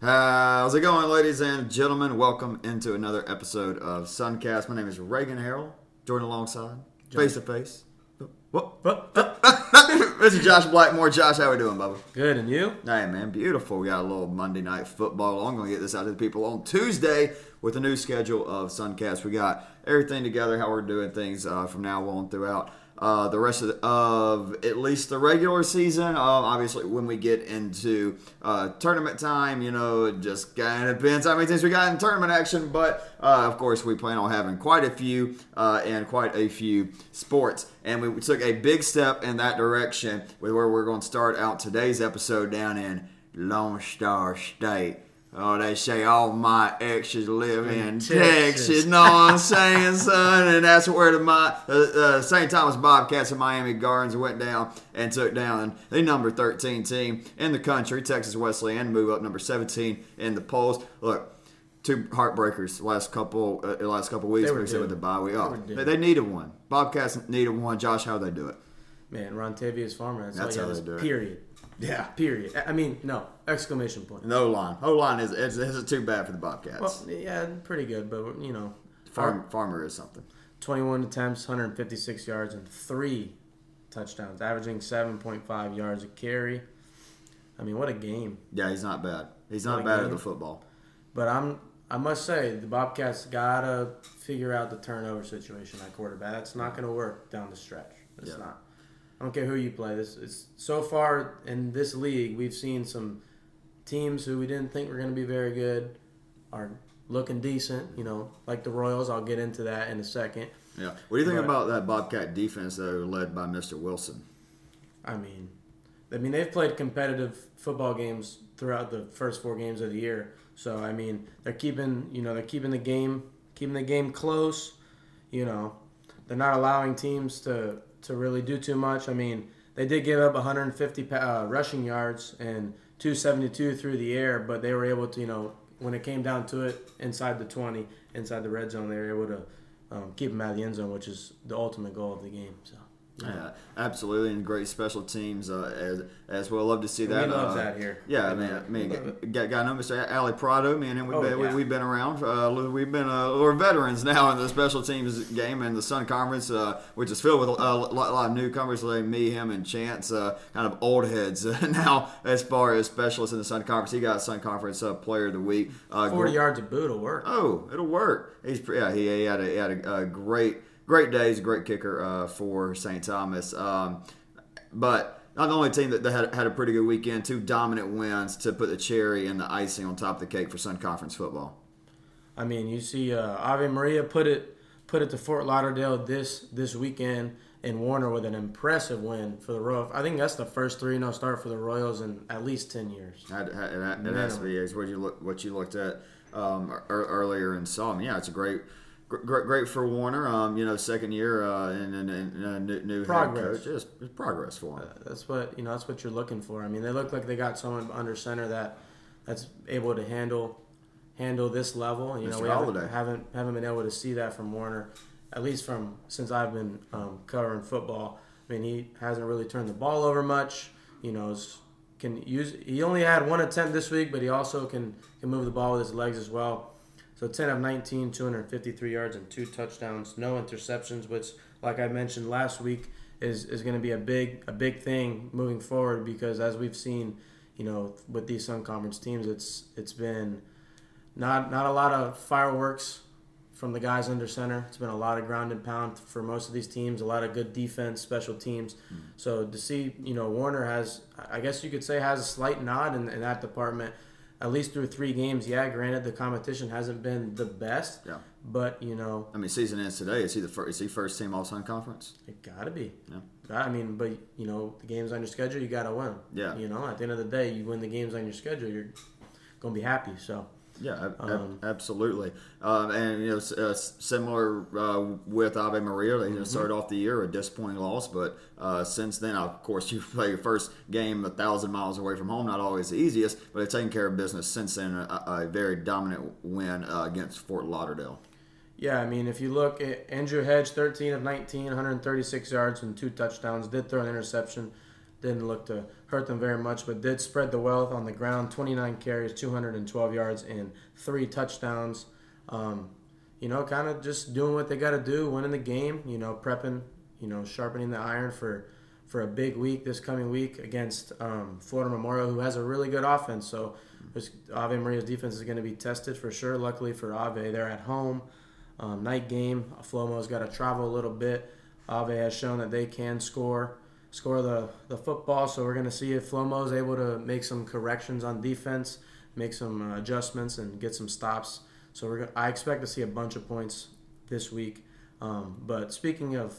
How's it going, ladies and gentlemen? Welcome into another episode of Suncast. My name is Reagan Harrell, joined alongside, face to face. What? This is Josh Blackmore. Josh, how we doing, Bubba? Good, and you? Hey, man, beautiful. We got a little Monday night football. I'm going to get this out to the people on Tuesday with a new schedule of Suncast. We got everything together, how we're doing things uh, from now on throughout uh, the rest of, the, of at least the regular season. Uh, obviously, when we get into uh, tournament time, you know, it just kind of depends how many teams we got in tournament action. But uh, of course, we plan on having quite a few uh, and quite a few sports. And we took a big step in that direction with where we're going to start out today's episode down in Lone Star State. Oh, they say all my exes live in, In Texas. Texas. Know what I'm saying, son? And that's where the my, uh, uh, St. Thomas Bobcats and Miami Gardens went down and took down the number 13 team in the country, Texas Wesleyan, move up number 17 in the polls. Look, two heartbreakers last couple uh, last couple weeks. They were we with the bye week. Oh, they, they needed one. Bobcats needed one. Josh, how they do it? Man, Rontavious Farmer. That's, That's all how he they do it. Period. Yeah. Period. I mean, no exclamation point. No line. O line is is isn't too bad for the Bobcats. Well, yeah, pretty good, but you know, Farm, farmer is something. 21 attempts, 156 yards, and three touchdowns, averaging 7.5 yards a carry. I mean, what a game! Yeah, he's not bad. He's not Not bad at the football. But I'm, I must say, the Bobcats gotta figure out the turnover situation at quarterback. That's not gonna work down the stretch. It's Yeah. not. I don't care who you play. This is so far in this league, we've seen some teams who we didn't think were gonna be very good are looking decent. You know, like the Royals. I'll get into that in a second. Yeah. What do you think But- about that Bobcat defense though, led by Mr. Wilson? I mean, I mean they've played competitive football games throughout the first four games of the year. So I mean, they're keeping you know they're keeping the game keeping the game close. You know, they're not allowing teams to to really do too much. I mean, they did give up 150 uh, rushing yards and 272 through the air, but they were able to you know when it came down to it inside the 20, inside the red zone, they were able to um, keep them out of the end zone, which is the ultimate goal of the game. So. Yeah, absolutely, and great special teams uh, as as well. Love to see We that. love uh, that here. Yeah, I We mean, I mean, We got, got Mr. Ali Prado. man, and we've, Oh, been, yeah. we, have been around. Uh, we've been uh, we're veterans now in the special teams game in the Sun Conference, uh, which is filled with a lot, lot of newcomers like me, him, and Chance, uh, kind of old heads now as far as specialists in the Sun Conference. He got Sun Conference uh, Player of the Week. Uh, 40 yards of boot will work. Oh, it'll work. He's yeah. He, he had a, he had a, a great great days, great kicker uh, for St. Thomas. Um, but not the only team that, that had, had a pretty good weekend. Two dominant wins to put the cherry and the icing on top of the cake for Sun Conference football. I mean, you see uh, Ave Maria put it put it to Fort Lauderdale this this weekend, and Warner with an impressive win for the Royals. I think that's the first 3 0 start for the Royals in at least 10 years. It, had- it has to be what you look what you looked at um, earlier and saw. I mean, yeah, it's a great. Great, great for Warner. Um, you know, second year uh, and, and, and uh, new, new head Progress. coach. Just it's progress for him. That's what you know. That's what you're looking for. I mean, they look like they got someone under center that that's able to handle handle this level. And, you know, we haven't, haven't haven't been able to see that from Warner, at least from since I've been um, covering football. I mean, he hasn't really turned the ball over much. You know, can use. He only had one attempt this week, but he also can can move the ball with his legs as well. So 10 of 19, 253 yards and two touchdowns, no interceptions, which, like I mentioned last week, is, is going to be a big a big thing moving forward because as we've seen, you know, with these Sun Conference teams, it's it's been not not a lot of fireworks from the guys under center. It's been a lot of ground and pound for most of these teams, a lot of good defense, special teams. Mm-hmm. So to see, you know, Warner has, I guess you could say, has a slight nod in, in that department, at least through three games. Yeah, granted, the competition hasn't been the best, Yeah. but, you know, I mean, season ends today. Is he the first? Is he first team All Sun Conference? it got to be. Yeah. I mean, but, you know, the games on your schedule, you got to win. Yeah. You know, at the end of the day, you win the games on your schedule, you're going to be happy. So, Yeah, ab- Um, absolutely. Um, and you know, s- uh, similar uh, with Ave Maria, they Mm-hmm. started off the year a disappointing loss, but uh, since then, of course, you play your first game a thousand miles away from home. Not always the easiest, but they've taken care of business since then. A, a very dominant win uh, against Fort Lauderdale. Yeah, I mean, if you look at Andrew Hedge, 13 of 19, 136 yards and two touchdowns, did throw an interception. didn't look to hurt them very much, but did spread the wealth on the ground. 29 carries, 212 yards, and three touchdowns. Um, you know, kind of just doing what they got to do, winning the game. You know, prepping, you know, sharpening the iron for for a big week this coming week against um, Florida Memorial, who has a really good offense. So Ave Maria's defense is going to be tested for sure. Luckily for Ave, they're at home. Um, night game. Flomo's got to travel a little bit. Ave has shown that they can score score the, the football. So we're going to see if Flomo is able to make some corrections on defense, make some uh, adjustments, and get some stops. So we're I expect to see a bunch of points this week. Um, but speaking of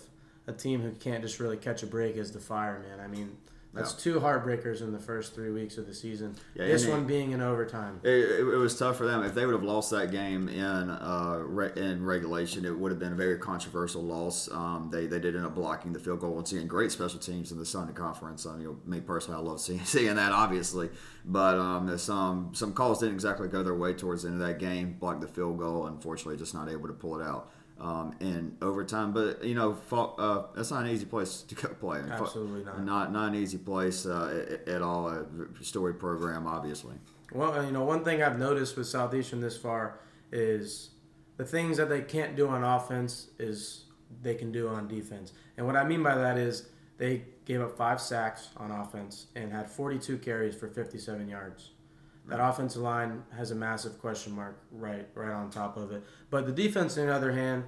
a team who can't just really catch a break, is the Fire man. I mean, that's two heartbreakers in the first three weeks of the season. Yeah, this one being in overtime. It, it, it, was tough for them. If they would have lost that game in uh, re, in regulation, it would have been a very controversial loss. Um, they, they did end up blocking the field goal and seeing great special teams in the Sunday Conference. Um, you know, me personally, I love seeing, seeing that, obviously. But um, some some calls didn't exactly go their way towards the end of that game. Blocked the field goal. Unfortunately, just not able to pull it out um, in overtime. But you know, uh, that's not an easy place to go play. Absolutely not. Not not an easy place uh, at all. A story program, obviously. Well, you know, one thing I've noticed with Southeastern this far is the things that they can't do on offense is they can do on defense. And what I mean by that is they gave up five sacks on offense and had 42 carries for 57 yards. That offensive line has a massive question mark right right on top of it. But the defense, on the other hand,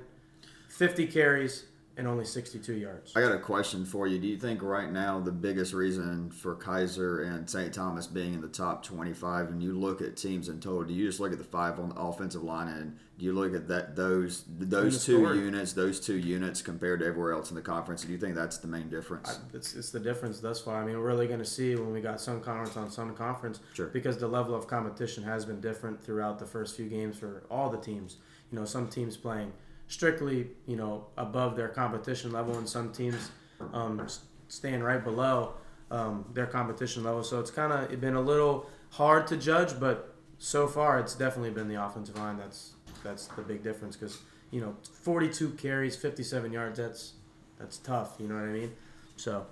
50 carries and only 62 yards. I got a question for you. Do you think right now the biggest reason for Keiser and St. Thomas being in the top 25, and you look at teams in total, do you just look at the five on the offensive line and do you look at that those those two units, those two units compared to everywhere else in the conference? Do you think that's the main difference? I, it's, it's the difference thus far. I mean, we're really going to see when we got Sun Conference on Sun Conference sure. because the level of competition has been different throughout the first few games for all the teams. You know, some teams playing strictly, you know, above their competition level, and some teams um, staying right below um, their competition level. So it's kind of been a little hard to judge, but so far it's definitely been the offensive line that's that's the big difference because you know 42 carries, 57 yards. That's that's tough. You know what I mean? So.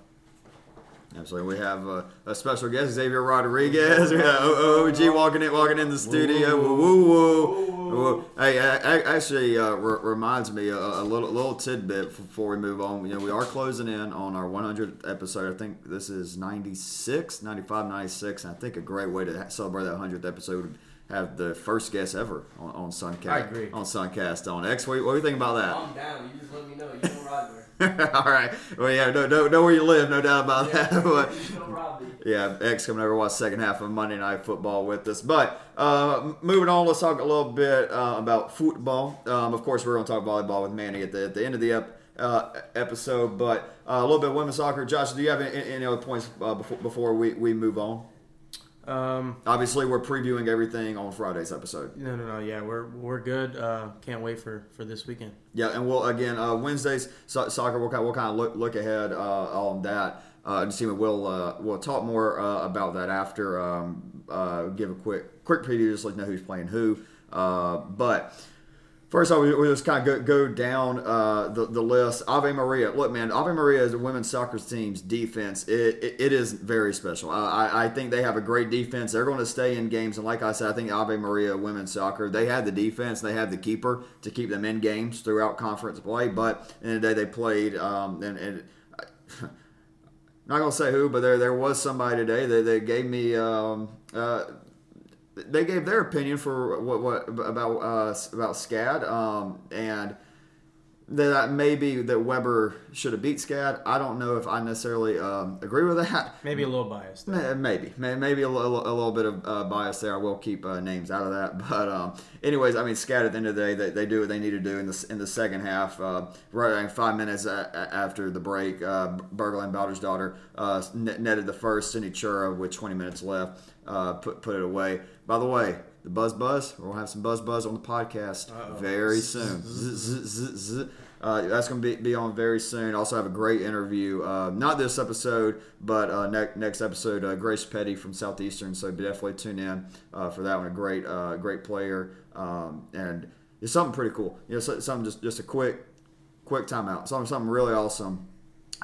Absolutely. We have a, a special guest, Xavier Rodriguez. We have OG walking in, walking in the studio. Woo, woo, woo. Hey, actually, uh, reminds me a, a, little little tidbit before we move on. You know, we are closing in on our 100th episode. I think this is 96, 95, 96. And I think a great way to celebrate that 100th episode have the first guest ever on, on Suncast. I agree. On Suncast on X. What, what do you think about that? I'm down. You just let me know. You don't ride there. All right. Well, yeah, know, know, know where you live, no doubt about yeah, that. but, yeah, X coming over watch second half of Monday Night Football with us. But uh, moving on, let's talk a little bit uh, about football. Um, of course, we're going to talk volleyball with Manny at the, at the end of the ep- uh, episode, but uh, a little bit of women's soccer. Josh, do you have any, any other points uh, before, before we, we move on? Um, Obviously, we're previewing everything on Friday's episode. No, no, no. Yeah, we're we're good. Uh, can't wait for, for this weekend. Yeah, and we'll again uh, Wednesdays so- soccer. We'll kind of, we'll kind of look look ahead uh, on that. Uh, and see, we'll uh, we'll talk more uh, about that after. Um, uh, give a quick quick preview, just let you know who's playing who. Uh, but First off, we, we just kind of go, go down uh, the, the list. Ave Maria. Look, man, Ave Maria is a women's soccer team's defense. It, it, it is very special. I, I think they have a great defense. They're going to stay in games. And like I said, I think Ave Maria women's soccer, they have the defense, they have the keeper to keep them in games throughout conference play. But in the day, they played. Um, and, and not going to say who, but there there was somebody today that, that gave me um, uh, they gave their opinion for what what about uh, about SCAD, um, and that maybe that Webber should have beat SCAD. I don't know if I necessarily um, agree with that. Maybe a little biased. Maybe, maybe a little, a little bit of uh, bias there. I will keep uh, names out of that. But um, anyways, I mean, SCAD at the end of the day, they, they do what they need to do in the in the second half. Uh, right, five minutes after the break, uh, Bergland Bowder's daughter uh, netted the first. Cindy Chura with 20 minutes left, uh, put put it away. By the way, the Buzz Buzz, we'll have some Buzz Buzz on the podcast Uh-oh. very soon. Uh, that's going to be, be on very soon. Also have a great interview, uh, not this episode, but uh, ne- next episode, uh, Grace Petty from Southeastern. So definitely tune in uh, for that one. A great, uh, great player, um, and it's something pretty cool. You know, something just just a quick, quick timeout. Something something really awesome.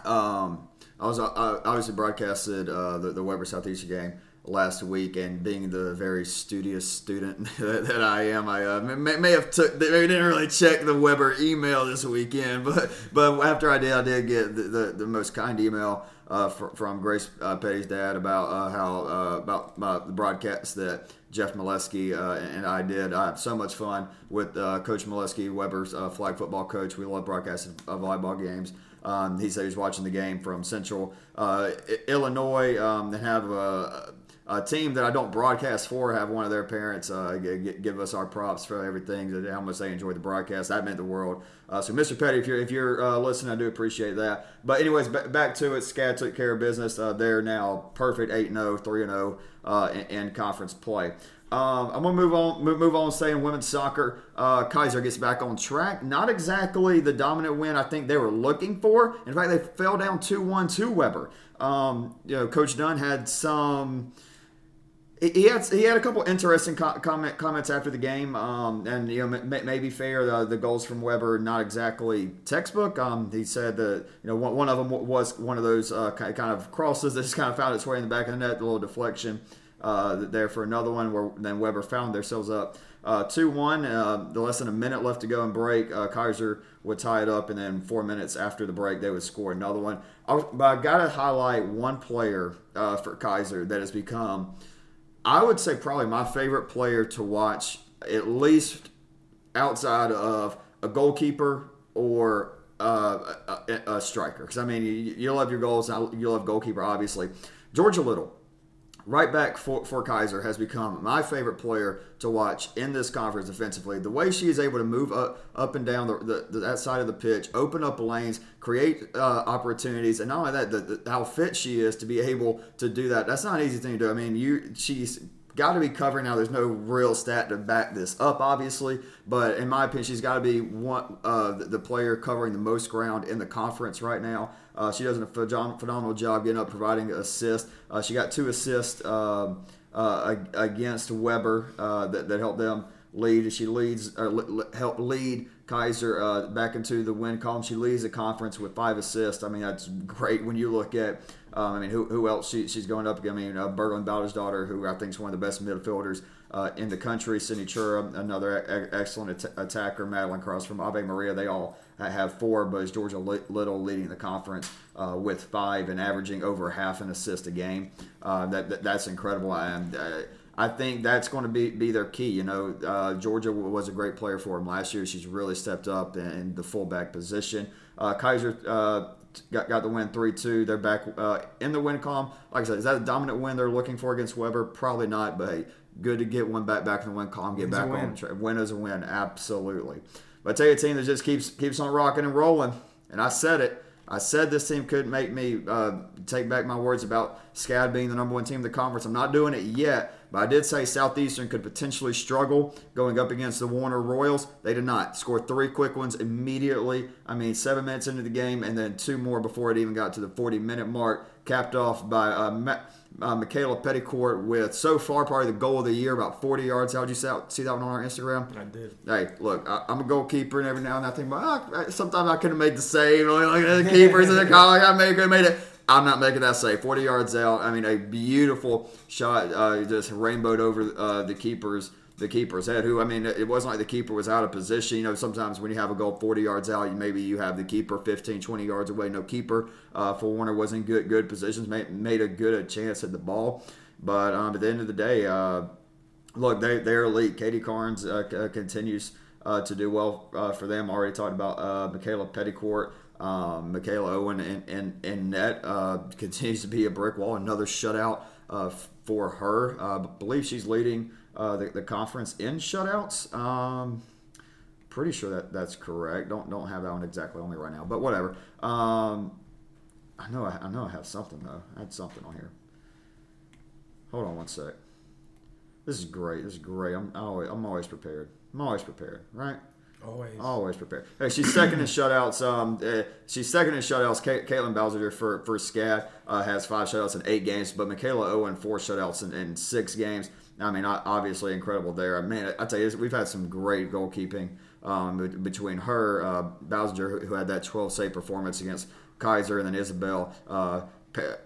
Um, I was uh, I obviously broadcasted uh, the, the Webber Southeastern game last week, and being the very studious student that, I am, I uh, may, may have took maybe didn't really check the Webber email this weekend, but but after I did, I did get the, the, the most kind email uh, fr- from Grace uh, Petty's dad about uh, how uh, about the broadcast that Jeff Molesky uh, and I did. I had so much fun with Coach Molesky, Webber's flag football coach. We love broadcasting volleyball games. Um, he said he's watching the game from Central Illinois. Um, they have a, a team that I don't broadcast for. Have one of their parents uh, g- give us our props for everything, how much they enjoyed the broadcast. That meant the world. Uh, so, Mr. Petty, if you're if you're uh, listening, I do appreciate that. But anyways, b- back to it. SCAD took care of business. Uh, they're now perfect 8-0, 3-0 uh, in, in conference play. Um, I'm gonna move on. Move, on. Saying women's soccer, uh, Keiser gets back on track. Not exactly the dominant win I think they were looking for. In fact, they fell down two one to Webber. Um, you know, Coach Dunn had some. He had he had a couple interesting co- comment comments after the game, um, and you know m- maybe fair the, the goals from Webber not exactly textbook. Um, he said that you know one, one of them was one of those uh, kind of crosses that just kind of found its way in the back of the net, a little deflection uh, there for another one where then Webber found themselves up uh, two one. Uh, the less than a minute left to go in break, uh, Keiser would tie it up, and then four minutes after the break they would score another one. I, but I got to highlight one player uh, for Keiser that has become. I would say probably my favorite player to watch, at least outside of a goalkeeper or uh, a, a, striker. Because I mean, you, you love your goals, you love goalkeeper, obviously. Georgia Little, right back for, for Keiser, has become my favorite player to watch in this conference defensively. The way she is able to move up, up and down the, the, the that side of the pitch, open up lanes, create uh, opportunities, and not only that, the, the, how fit she is to be able to do that. That's not an easy thing to do. I mean, you she's got to be covering now. There's no real stat to back this up, obviously, but in my opinion, she's got to be one uh, the, player covering the most ground in the conference right now. Uh, she does a phenomenal job getting up, providing assists. Uh, she got two assists uh, against Webber uh, that, that helped them lead. She leads or help lead Keiser uh, back into the win column. She leads the conference with five assists. I mean, that's great when you look at. Um, I mean, who, who else she, she's going up against? I mean, uh, Berglund Bowder's daughter, who I think is one of the best midfielders uh, in the country. Cindy Chura, another excellent at- attacker. Madeline Cross from Ave Maria. They all have four, but it's Georgia Little leading the conference uh, with five and averaging over half an assist a game. Uh, that, that, that's incredible. And uh, I think that's going to be, be their key. You know, uh, Georgia was a great player for them last year. She's really stepped up in the fullback position. Uh, Keiser got, got the win 3 2. They're back uh, in the win column. Like I said, is that a dominant win they're looking for against Webber? Probably not, but hey, good to get one back back in the win column, get back on track. Win is a win, absolutely. But I tell you, a team that just keeps keeps on rocking and rolling, and I said it. I said this team could make me uh, take back my words about SCAD being the number one team in the conference. I'm not doing it yet, but I did say Southeastern could potentially struggle going up against the Warner Royals. They did not. Score three quick ones immediately. I mean, seven minutes into the game, and then two more before it even got to the 40 minute mark, capped off by uh, Ma- uh, Michaela Petticourt with so far probably the goal of the year, about 40 yards. How'd you see that, see that one on our Instagram? I did. Hey, look, I, I'm a goalkeeper, and every now and then I think, well, sometimes I could have made the save. Like, like the keepers in the college, I have made it. I'm not making that save. 40 yards out. I mean, a beautiful shot, uh, just rainbowed over uh, the keeper's the keeper's head. Who I mean, it wasn't like the keeper was out of position. You know, sometimes when you have a goal 40 yards out, you maybe you have the keeper 15, 20 yards away. No keeper uh, for Warner was in good good positions. Made, made a good a chance at the ball, but um, at the end of the day. Uh, look, they they're elite. Katie Carnes uh, uh, continues uh, to do well uh, for them. Already talked about uh, Michaela Petticourt. Um, Michaela Owen and, and, and net uh, continues to be a brick wall. Another shutout uh, for her. Uh, I believe she's leading uh, the, the conference in shutouts. Um, pretty sure that that's correct. Don't don't have that one exactly on me right now, but whatever. Um, I know I, I know I have something though. I had something on here. Hold on one sec. This is great. This is great. I'm always, I'm always prepared. I'm always prepared, right? Always. Always prepared. Hey, she's second in shutouts. Um, uh, she's second in shutouts. Caitlin Bowser for for SCAD uh, has five shutouts in eight games, but Michaela Owen four shutouts in, in six games. I mean, obviously incredible there. Man, I tell you, we've had some great goalkeeping um, between her, uh, Bowser, who- had that 12 save performance against Keiser, and then Isabel uh, pa-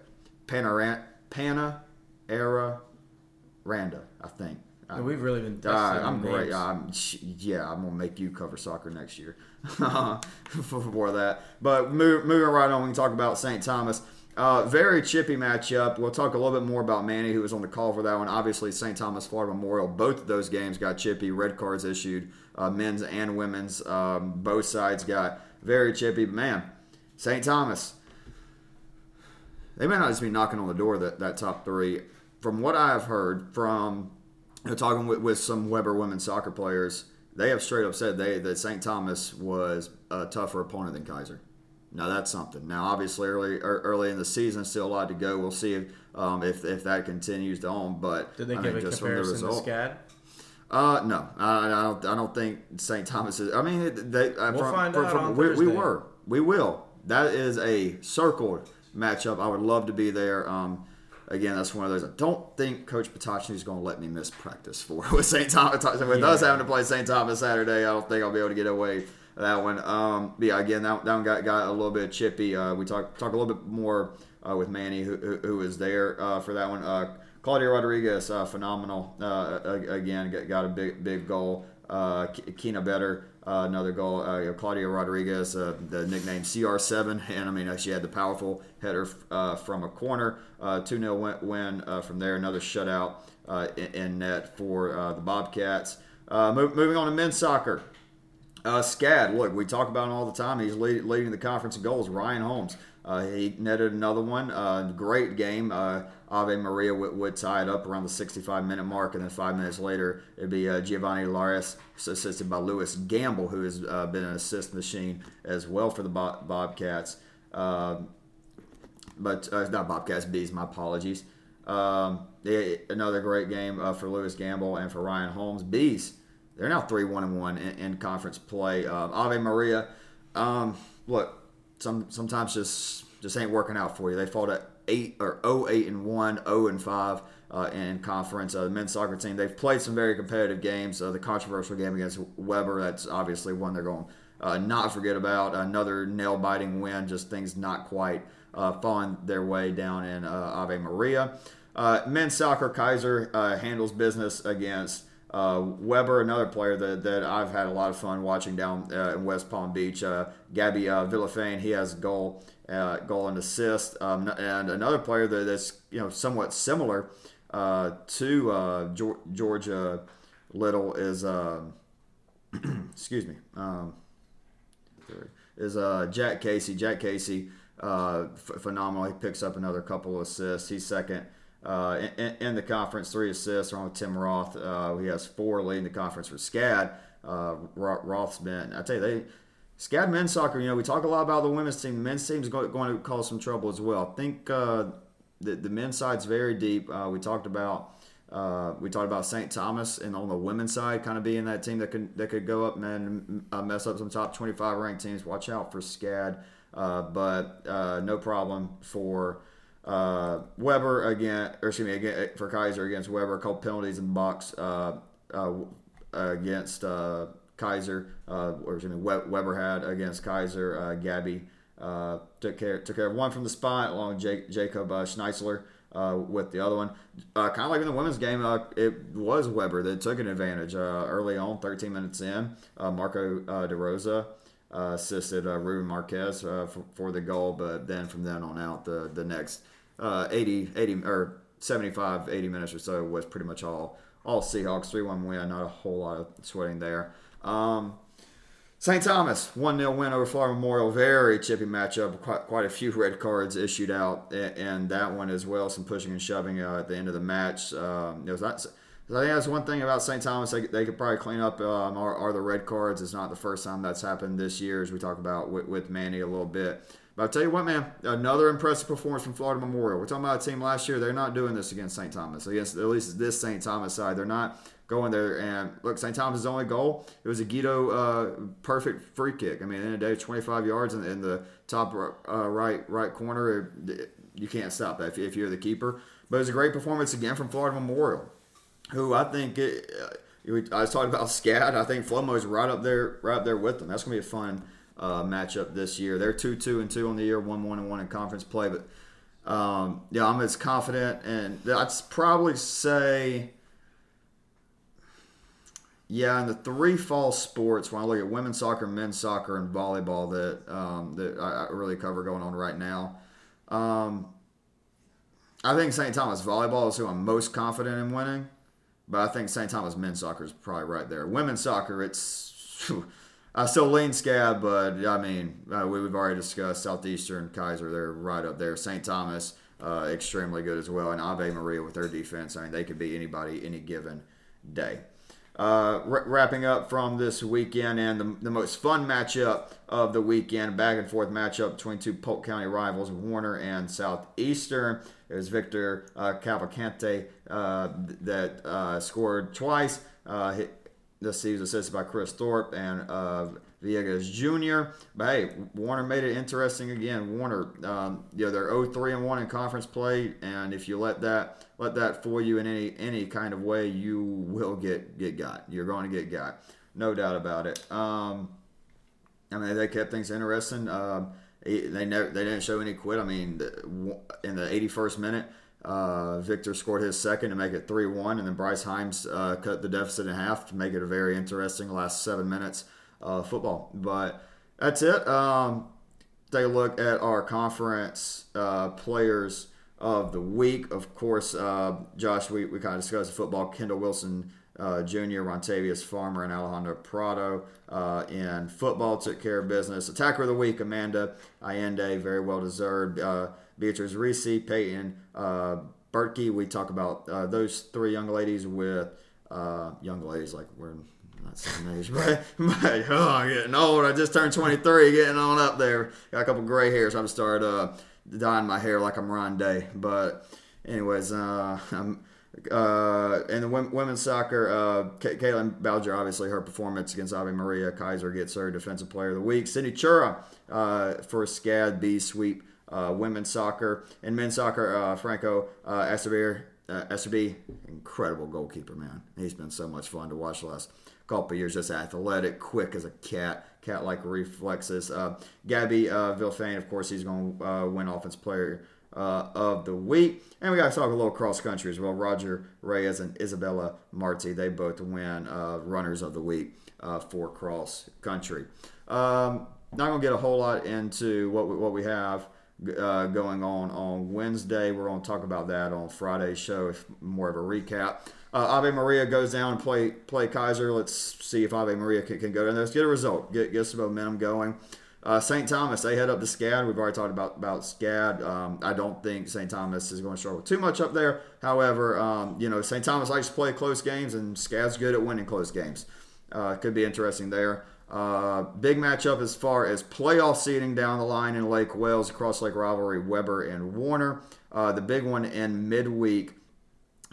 Pana Era Randa, I think. We've really been. Testing I'm names. great. I'm yeah. I'm gonna make you cover soccer next year for that. But move, moving right on, we can talk about St. Thomas. Uh, very chippy matchup. We'll talk a little bit more about Manny, who was on the call for that one. Obviously, St. Thomas Florida Memorial. Both of those games got chippy. Red cards issued, uh, men's and women's. Um, both sides got very chippy. But man, St. Thomas. They may not just be knocking on the door that that top three. From what I have heard from you know, talking with, with some Webber women's soccer players, they have straight up said they that St. Thomas was a tougher opponent than Keiser. Now that's something. Now obviously early early in the season, still a lot to go. We'll see if um, if, if that continues on. But Did they I give mean, a just from the comparison to result- SCAD? uh, no, I, I don't. I don't think St. Thomas is. I mean, they. Uh, We'll from, find from- out from- on we, we were. We will. That is a circled matchup. I would love to be there. Um, again, that's one of those. I don't think Coach Patachny is going to let me miss practice for with St. Thomas. With us Yeah. having to play St. Thomas Saturday, I don't think I'll be able to get away that one. Um, yeah, again, that, that one got, got a little bit chippy. Uh, we talk talk a little bit more uh, with Manny, who, who, who was there uh, for that one. Uh, Claudia Rodriguez, uh, phenomenal. Uh, again, got, got a big big goal. Uh, Kina Better, uh, another goal. Uh, Claudia Rodriguez, uh, the nickname CR7, and I mean uh, she had the powerful header uh, from a corner. Uh, Two 0 win, win from there. Another shutout in, in net for the Bobcats. Moving on to men's soccer. Scad, look, we talk about him all the time. He's lead, leading the conference in goals. Ryan Holmes, he netted another one. Great game. Ave Maria would, tie it up around the 65 minute mark, and then five minutes later, it'd be uh, Giovanni Laris, assisted by Lewis Gamble, who has uh, been an assist machine as well for the Bob- Bobcats. Uh, but not Bobcats, Bees. My apologies. Um, another great game uh, for Lewis Gamble and for Ryan Holmes. Bees, they're now three one and one in, in conference play. Um, Ave Maria, um, look, some sometimes just just ain't working out for you. They fought at eight or 08 and one, 0 and five. Uh, in conference, uh, the men's soccer team they've played some very competitive games. Uh, the controversial game against Webber, that's obviously one they're going uh, not forget about. Another nail biting win, just things not quite uh, falling their way down in uh, Ave Maria. Men's soccer, Keiser handles business against uh, Webber, another player that, that I've had a lot of fun watching down uh, in West Palm Beach. Uh, Gabby uh, Villafane, he has a goal, uh, goal and assist, um, and another player that, that's you know somewhat similar uh, to uh, Geor- Georgia Little is. um excuse me. Um, is uh, Jack Casey. Jack Casey, uh, f- phenomenal. He picks up another couple of assists. He's second uh, in, in the conference, three assists along with Tim Roth. Uh, he has four leading the conference for SCAD. Uh, Roth's been, I tell you, they. SCAD men's soccer, you know, we talk a lot about the women's team. The men's team is going, to cause some trouble as well. I think uh, the, the men's side's very deep. Uh, we talked about uh, we talked about St. Thomas and on the women's side, kind of being that team that could that could go up and uh, mess up some top 25 ranked teams. Watch out for SCAD, uh, but uh, no problem for Webber again, or excuse me, again for Keiser against Webber. A couple penalties in the box against Keiser, uh, or excuse me, Webber had against Keiser. Uh, Gabby uh, took care took care of one from the spot, along with Jacob uh, Schneisler uh, with the other one. Uh, kind of like in the women's game, uh, it was Webber that took an advantage early on, 13 minutes in. Marco uh, DeRosa uh, assisted Ruben Marquez for, for the goal, but then from then on out, the the next uh, 80, 80 or 75, 80 minutes or so was pretty much all all Seahawks 3 1 win. Not a whole lot of sweating there. Um, St. Thomas, 1 0 win over Florida Memorial. Very chippy matchup. Quite, quite a few red cards issued out in that one as well. Some pushing and shoving uh, at the end of the match. Um, it was not, I think that's one thing about St. Thomas they, they could probably clean up um, are, are the red cards. It's not the first time that's happened this year, as we talk about with, with Manny a little bit. But I'll tell you what, man, another impressive performance from Florida Memorial. We're talking about a team last year. They're not doing this against St. Thomas. Against at least this St. Thomas side, they're not going there and look. St. Thomas' only goal it was a Guido uh, perfect free kick. I mean, in a day, 25 yards in, in the top uh, right right corner. It, you can't stop that if, if you're the keeper. But it was a great performance again from Florida Memorial, who I think. It, uh, I was talking about SCAD. I think Flomo is right up there, right up there with them. That's gonna be a fun uh, matchup this year. They're two two and two on the year, one one and one in conference play. But um, yeah, I'm as confident, and I'd probably say. Yeah, in the three fall sports, when I look at women's soccer, men's soccer, and volleyball, that um, that I, really cover going on right now. Um, I think St. Thomas volleyball is who I'm most confident in winning, but I think St. Thomas men's soccer is probably right there. Women's soccer, it's I still lean Scad, but I mean uh, we, have already discussed Southeastern Keiser, They're right up there. St. Thomas, uh, extremely good as well, and Ave Maria with their defense. I mean they could beat anybody any given day. Uh, wrapping up from this weekend and the, the, most fun matchup of the weekend, back and forth matchup between two Polk County rivals, Warner and Southeastern. It was Victor uh, Cavalcante uh, that uh, scored twice. Uh, hit, this he was assisted by Chris Thorpe and uh, Villegas Jr. But hey, Warner made it interesting again. Warner, um, you know, they're 0-3 and 1 in conference play, and if you let that let that fool you in any any kind of way, you will get get got. You're going to get got, no doubt about it. Um, I mean, they kept things interesting. Uh, they never they didn't show any quit. I mean, in the 81st minute, uh, Victor scored his second to make it 3 1, and then Bryce Himes uh, cut the deficit in half to make it a very interesting last seven minutes of football. But that's it. Um, take a look at our conference uh, players of the week. Of course, uh, Josh, we, we kind of discussed football. Kendall Wilson uh, Jr., Rontavius Farmer, and Alejandro Prado uh, in football took care of business. Attacker of the week, Amanda Allende, very well deserved. Uh, Beatrice Reese, Peyton uh. We talk about uh, those three young ladies with uh, young ladies like we're not same age, but, but oh, I'm getting old. I just turned 23, getting on up there. Got a couple gray hairs. I'm started uh, dyeing my hair like I'm Ron Day. But anyways, uh, I'm uh, and the women's soccer, uh, Caitlin Bowger, obviously her performance against Ave Maria Keiser gets her Defensive Player of the Week. Cindy Chura uh, for SCAD B sweep. Uh, women's soccer and men's soccer, uh, Franco uh, Estabir, uh, incredible goalkeeper, man. He's been so much fun to watch last couple years. Just athletic, quick as a cat, cat-like reflexes. Uh, Gabby uh, Vilfain, of course, he's going to uh, win Offense Player uh, of the week. And we got to talk a little cross country as well. Roger Reyes and Isabella Marti, they both win uh, runners of the week uh, for cross country. Um, not going to get a whole lot into what we, what we have uh, going on on Wednesday. We're going to talk about that on Friday's show, if more of a recap. Uh, Ave Maria goes down and play play Keiser. Let's see if Ave Maria can, can go down there. Let's get a result, get, get some momentum going. Uh, St. Thomas, they head up to SCAD. We've already talked about about SCAD. Um, I don't think St. Thomas is going to struggle too much up there. However, um, you know St. Thomas likes to play close games, and SCAD's good at winning close games. Uh, could be interesting there. Uh, big matchup as far as playoff seeding down the line in Lake Wales, across Lake rivalry, Webber and Warner. Uh, the big one in midweek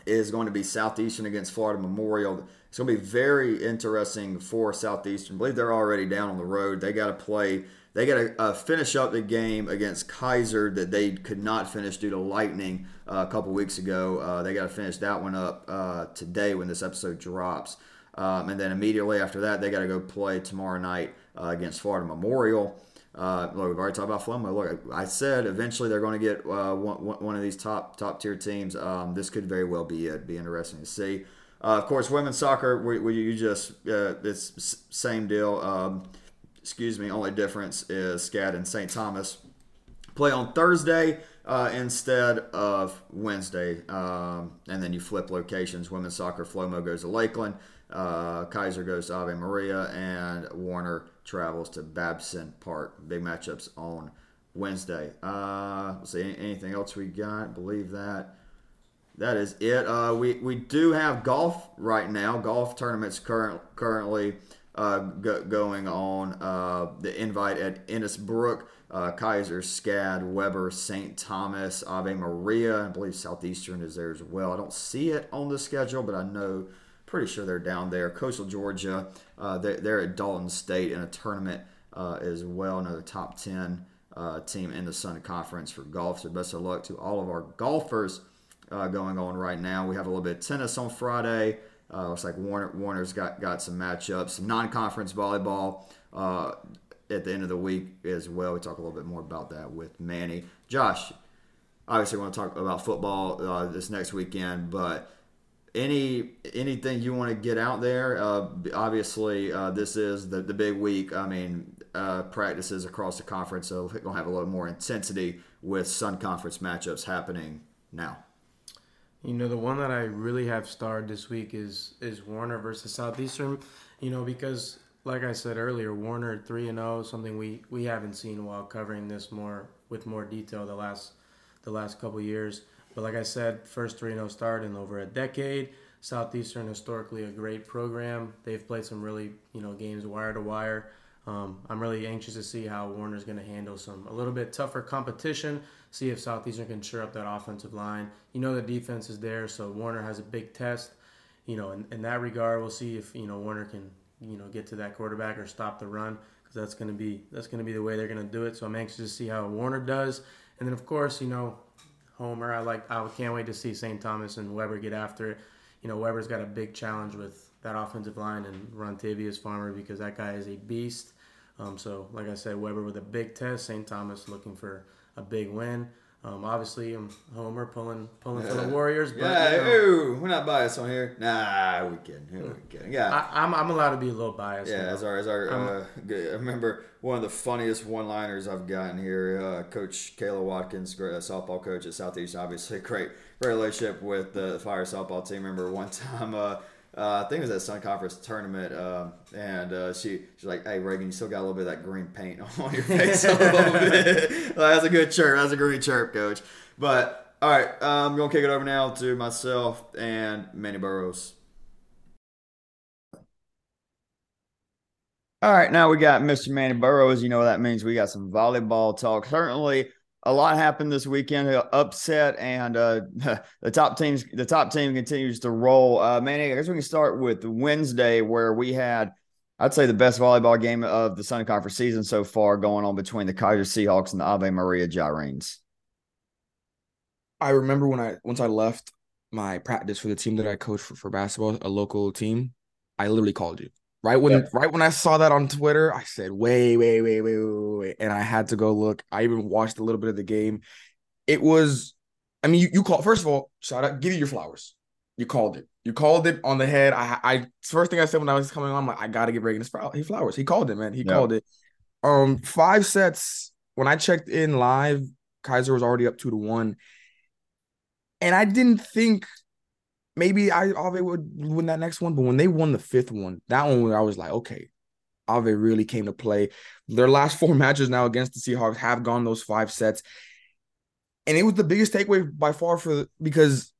is going to be Southeastern against Florida Memorial. It's going to be very interesting for Southeastern. I believe they're already down on the road. They got to play. They got to uh, finish up the game against Keiser that they could not finish due to lightning uh, a couple weeks ago. Uh, they got to finish that one up uh, today when this episode drops. Um, and then immediately after that, they got to go play tomorrow night uh, against Florida Memorial. Uh, look, we've already talked about Flomo. Look, I said eventually they're going to get uh, one, one of these top top tier teams. Um, this could very well be it. Be interesting to see. Uh, of course, women's soccer, we, we you just uh, it's same deal. Um, excuse me. Only difference is SCAD and St. Thomas play on Thursday uh, instead of Wednesday, um, and then you flip locations. Women's soccer, Flomo goes to Lakeland. Uh, Keiser goes to Ave Maria, and Warner travels to Babson Park. Big matchups on Wednesday. Uh, let's see, anything else we got? Believe that that is it. Uh, we we do have golf right now. Golf tournaments current currently uh, go, going on. Uh, the invite at Innisbrook, uh, Keiser, SCAD, Webber, St. Thomas, Ave Maria. I believe Southeastern is there as well. I don't see it on the schedule, but I know pretty sure they're down there. Coastal Georgia, uh, they're, they're, at Dalton State in a tournament uh, as well, another top 10 uh, team in the Sun Conference for golf. So best of luck to all of our golfers uh, going on right now. We have a little bit of tennis on Friday. Uh, looks like Warner Warner's got got some matchups, some non-conference volleyball. Uh, at the end of the week as well. We talk a little bit more about that with Manny. Josh, obviously, want to talk about football this next weekend, but any anything you want to get out there? Uh, obviously, uh, this is the, the big week. I mean, uh, practices across the conference, so we're gonna have a little more intensity with Sun Conference matchups happening now. You know, the one that I really have starred this week is is Warner versus Southeastern. You know, because like I said earlier, Warner three and zero, something we we haven't seen while covering this more with more detail the last the last couple years. But like I said, first 3 0 start in over a decade. Southeastern historically a great program. They've played some really you know games wire to wire. Um, I'm really anxious to see how Warner's going to handle some a little bit tougher competition. See if Southeastern can shore up that offensive line. You know the defense is there, so Warner has a big test. You know, in, in that regard, we'll see if you know Warner can you know get to that quarterback or stop the run because that's going to be that's going to be the way they're going to do it. So I'm anxious to see how Warner does. And then of course, you know, Homer. I like. I can't wait to see St. Thomas and Webber get after it. You know, Webber's got a big challenge with that offensive line and Rontavious Farmer because that guy is a beast. Um, so, like I said, Webber with a big test. St. Thomas looking for a big win. Um, obviously, I'm Homer pulling pulling for the Warriors. But, yeah, you know, ooh, we're not biased on here. Nah, we kidding. We're kidding. Yeah. I, I'm, I'm allowed to be a little biased. Yeah, as our as our uh, good- I remember one of the funniest one-liners I've gotten here. Uh, coach Kayla Watkins, great uh, softball coach at Southeast, obviously great, great relationship with the Fire softball team. Remember one time, uh, I think it was at Sun Conference tournament, um, and uh, she she's like, "Hey Reagan, you still got a little bit of that green paint on your face a little bit." That's a good chirp. That's a green chirp, coach. But all right, I'm gonna kick it over now to myself and Manny Burrows. All right, now we got Mr. Manny Burrows. You know what that means. We got some volleyball talk. Certainly, a lot happened this weekend. Upset, and uh, the top teams. The top team continues to roll. Uh, Manny, I guess we can start with Wednesday, where we had, I'd say, the best volleyball game of the Sun Conference season so far, going on between the Keiser Seahawks and the Ave Maria Gyrenes. I remember when I once I left my practice for the team that I coached for, for basketball, a local team, I literally called you. Right when Yeah. right when I saw that on Twitter, I said, wait, wait, wait, wait, wait, wait. And I had to go look. I even watched a little bit of the game. It was, I mean, you, you call first of all, shout out, give you your flowers. You called it. You called it on the head. I I first thing I said when I was coming on, I'm like, I gotta give Reagan his flow- his flowers. He called it, man. He Yeah. called it. Um, five sets. When I checked in live, Keiser was already up two to one. And I didn't think maybe I Ave would win that next one, but when they won the fifth one, that one I was like, okay, Ave really came to play. Their last four matches now against the Seahawks have gone those five sets. And it was the biggest takeaway by far for because,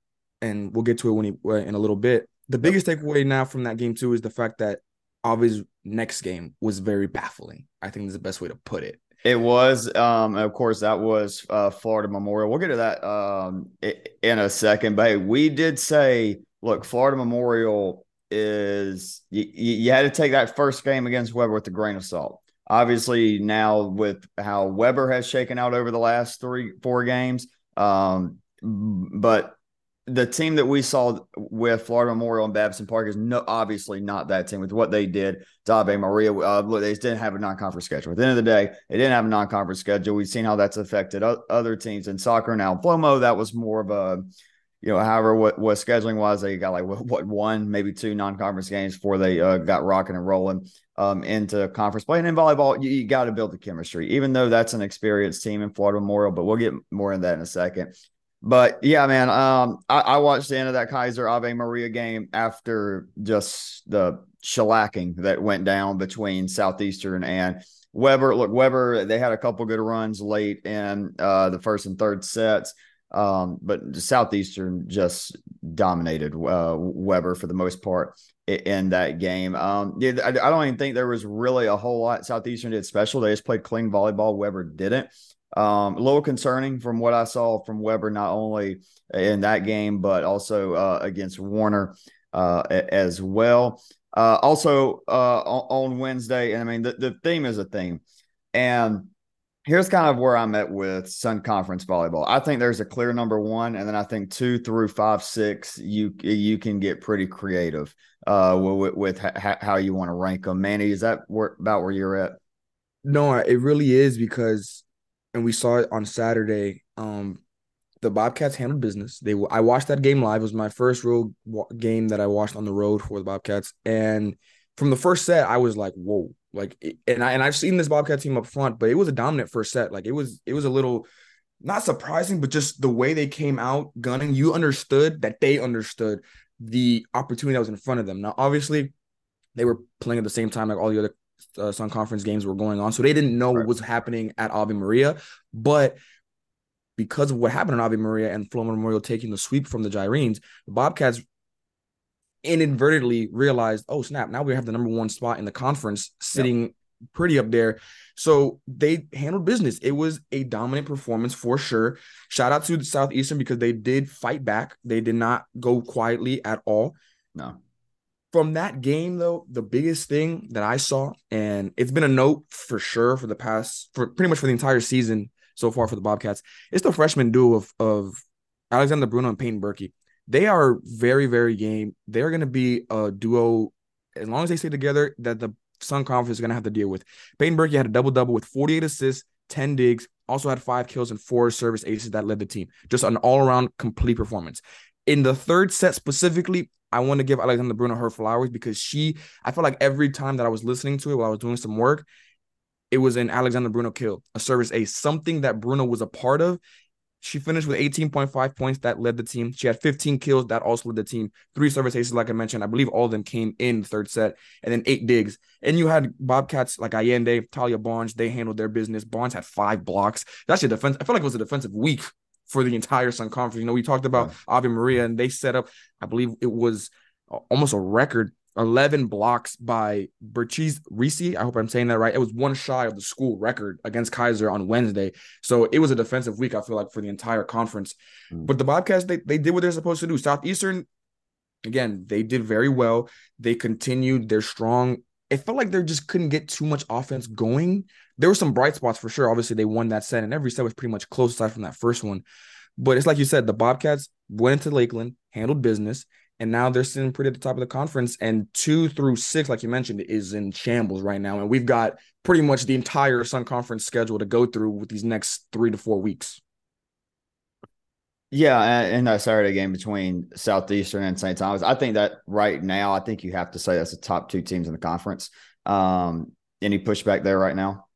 and we'll get to it when he in a little bit. The biggest takeaway now from that game too is the fact that Ave's next game was very baffling. I think is the best way to put it. It was, um, of course, that was uh, Florida Memorial. We'll get to that um, in a second. But hey, we did say, look, Florida Memorial is you, you had to take that first game against Webber with a grain of salt. Obviously, now with how Webber has shaken out over the last three, four games, um, but the team that we saw with Florida Memorial and Babson Park is no, obviously not that team with what they did to Ave Maria. Uh, look, they didn't have a non-conference schedule. At the end of the day, they didn't have a non-conference schedule. We've seen how that's affected o- other teams in soccer. Now, Flomo, that was more of a, you know, however, what, what scheduling wise, they got like what, what one, maybe two non-conference games before they uh, got rocking and rolling um, into conference play. And in volleyball, you, you got to build the chemistry, even though that's an experienced team in Florida Memorial. But we'll get more into that in a second. But yeah, man, um, I, I watched the end of that Keiser Ave Maria game after just the shellacking that went down between Southeastern and Webber. Look, Webber, they had a couple good runs late in uh, the first and third sets, um, but Southeastern just dominated uh, Webber for the most part in that game. Um, I, I don't even think there was really a whole lot Southeastern did special. They just played clean volleyball. Weber didn't. Um, a little concerning from what I saw from Webber, not only in that game, but also uh, against Warner uh, as well. Uh, also uh, on, on Wednesday, and I mean, the, the theme is a theme. And here's kind of where I'm at with Sun Conference volleyball. I think there's a clear number one, and then I think two through five, six, you you can get pretty creative uh, with, with ha- how you want to rank them. Manny, is that where, about where you're at? No, it really is because, and we saw it on Saturday. Um, the Bobcats handled business. They I watched that game live. It was my first real game that I watched on the road for the Bobcats, and from the first set, I was like, "Whoa!" Like, and I and I've seen this Bobcat team up front, but it was a dominant first set. Like, it was it was a little not surprising, but just the way they came out gunning. You understood that they understood the opportunity that was in front of them. Now, obviously, they were playing at the same time like all the other uh, Sun Conference games were going on, so they didn't know right. what was happening at Ave Maria. But because of what happened in Ave Maria and Flomo Memorial taking the sweep from the Gyrenes, the Bobcats inadvertently realized, oh snap, now we have the number one spot in the conference sitting yep. pretty up there. So they handled business. It was a dominant performance for sure. Shout out to the Southeastern because they did fight back. They did not go quietly at all. No. From that game, though, the biggest thing that I saw, and it's been a note for sure for the past, for pretty much for the entire season so far for the Bobcats, it's the freshman duo of, of Alexander Bruno and Peyton Berkey. They are very, very game. They're going to be a duo as long as they stay together that the Sun Conference is going to have to deal with. Peyton Berkey had a double double with 48 assists, 10 digs, also had five kills and four service aces that led the team. Just an all around complete performance. In the third set specifically, I want to give Alexander Bruno her flowers because she, I felt like every time that I was listening to it while I was doing some work, it was an Alexander Bruno kill, a service ace, something that Bruno was a part of. She finished with 18.5 points that led the team. She had 15 kills that also led the team. Three service aces, like I mentioned. I believe all of them came in the third set, and then eight digs. And you had Bobcats like Allende, Talia Barnes. They handled their business. Barnes had five blocks. That's your defense. I feel like it was a defensive week for the entire Sun Conference. You know, we talked about yeah. Ave Maria, and they set up. I believe it was almost a record 11 blocks by Berchiz Risi. I hope I'm saying that right. It was one shy of the school record against Keiser on Wednesday. So it was a defensive week, I feel like, for the entire conference. Mm. But the Bobcats, they, they did what they're supposed to do. Southeastern, again, they did very well. They continued their strong. It felt like they just couldn't get too much offense going. There were some bright spots for sure. Obviously, they won that set, and every set was pretty much close aside from that first one. But it's like you said, the Bobcats went into Lakeland, handled business, and now they're sitting pretty at the top of the conference. And two through six, like you mentioned, is in shambles right now. And we've got pretty much the entire Sun Conference schedule to go through with these next three to four weeks. Yeah, in that Saturday game between Southeastern and St. Thomas, I think that right now, I think you have to say that's the top two teams in the conference. Um, any pushback there right now?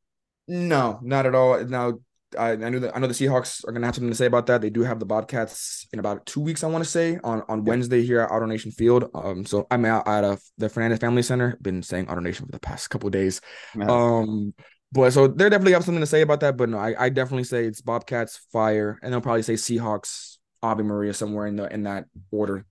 No, not at all. Now, I, I knew that I know the Seahawks are gonna have something to say about that. They do have the Bobcats in about two weeks, I want to say, on on Wednesday here at AutoNation Field. Um, so I'm out at uh, the Fernandez Family Center. Been saying AutoNation for the past couple days. Um, but so they definitely have something to say about that. But no, I, I definitely say it's Bobcats, Fire, and they'll probably say Seahawks, Ave Maria somewhere in the in that order.